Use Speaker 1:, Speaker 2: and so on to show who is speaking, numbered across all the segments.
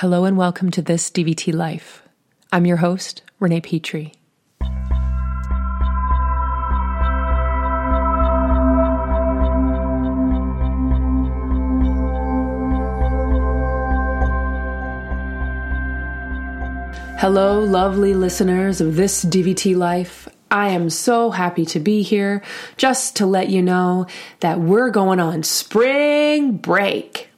Speaker 1: Hello and welcome to This DVT Life. I'm your host, Renee Petrie. Hello, lovely listeners of This DVT Life. I am so happy to be here just to let you know that we're going on spring break.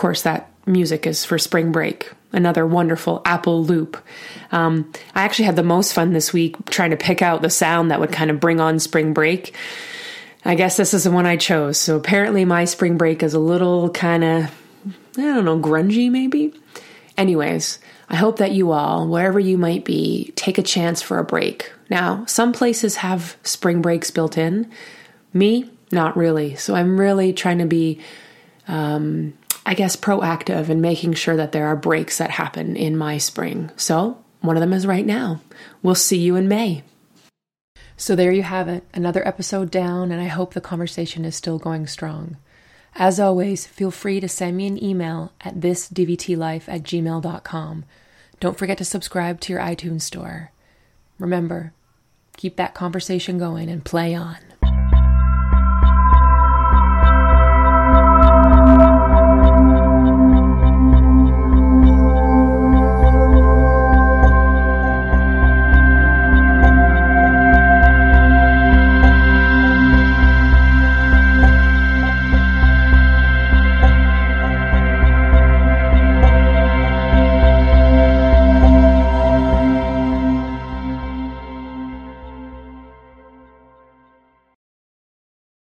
Speaker 1: Course, that music is for spring break. Another wonderful Apple loop. Um, I actually had the most fun this week trying to pick out the sound that would kind of bring on spring break. I guess this is the one I chose. So apparently, my spring break is a little kind of, I don't know, grungy maybe? Anyways, I hope that you all, wherever you might be, take a chance for a break. Now, some places have spring breaks built in. Me, not really. So I'm really trying to be, um, I guess, proactive in making sure that there are breaks that happen in my spring. So one of them is right now. We'll see you in May. So there you have it, another episode down, and I hope the conversation is still going strong. As always, feel free to send me an email at thisdvtlife at gmail.com. Don't forget to subscribe to your iTunes store. Remember, keep that conversation going and play on.